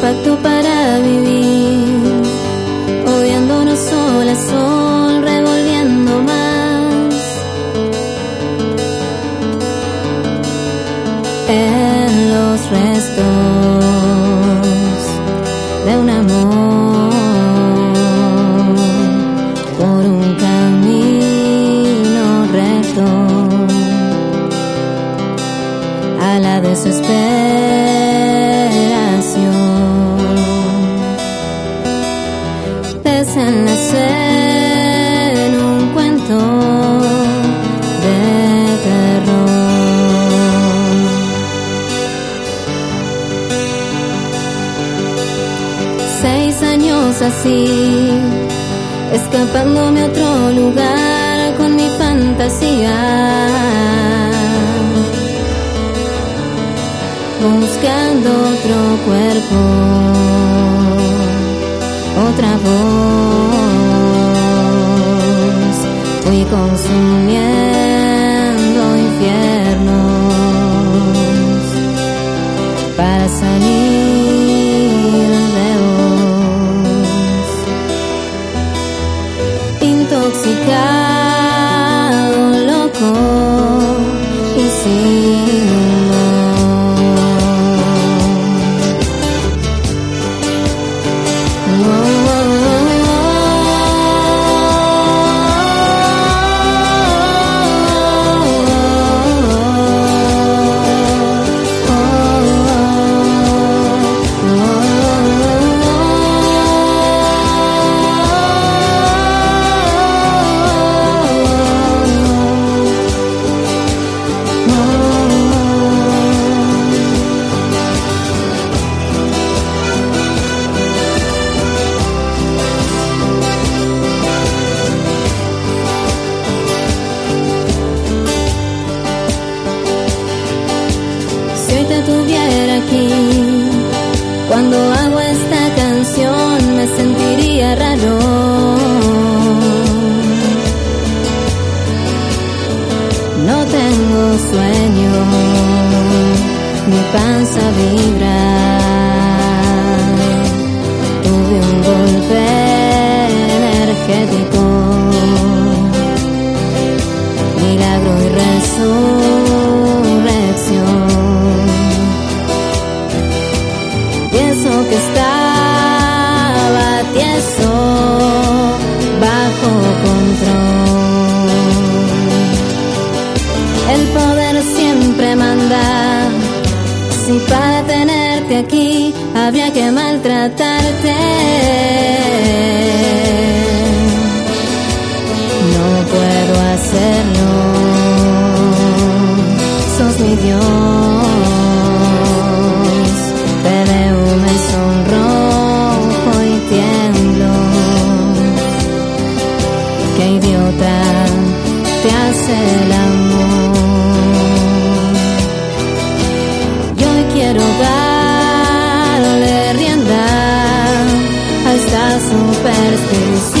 pacto para vivir, odiándonos sol a sol, revolviendo más. En los restos de un amor por un camino recto a la desesperación. Años así, escapándome a otro lugar con mi fantasía. Buscando otro cuerpo, otra voz. Fui consumiendo infiernos para salir engkau hago esta canción me sentiría raro. No tengo sueño, mi panza vibra. Para tenerte aquí habría que maltratarte. No puedo hacerlo. Sos mi Dios. Te veo, me sonrojo y tiemblo. Qué idiota te hace el amor. Darle rienda a esta superstición.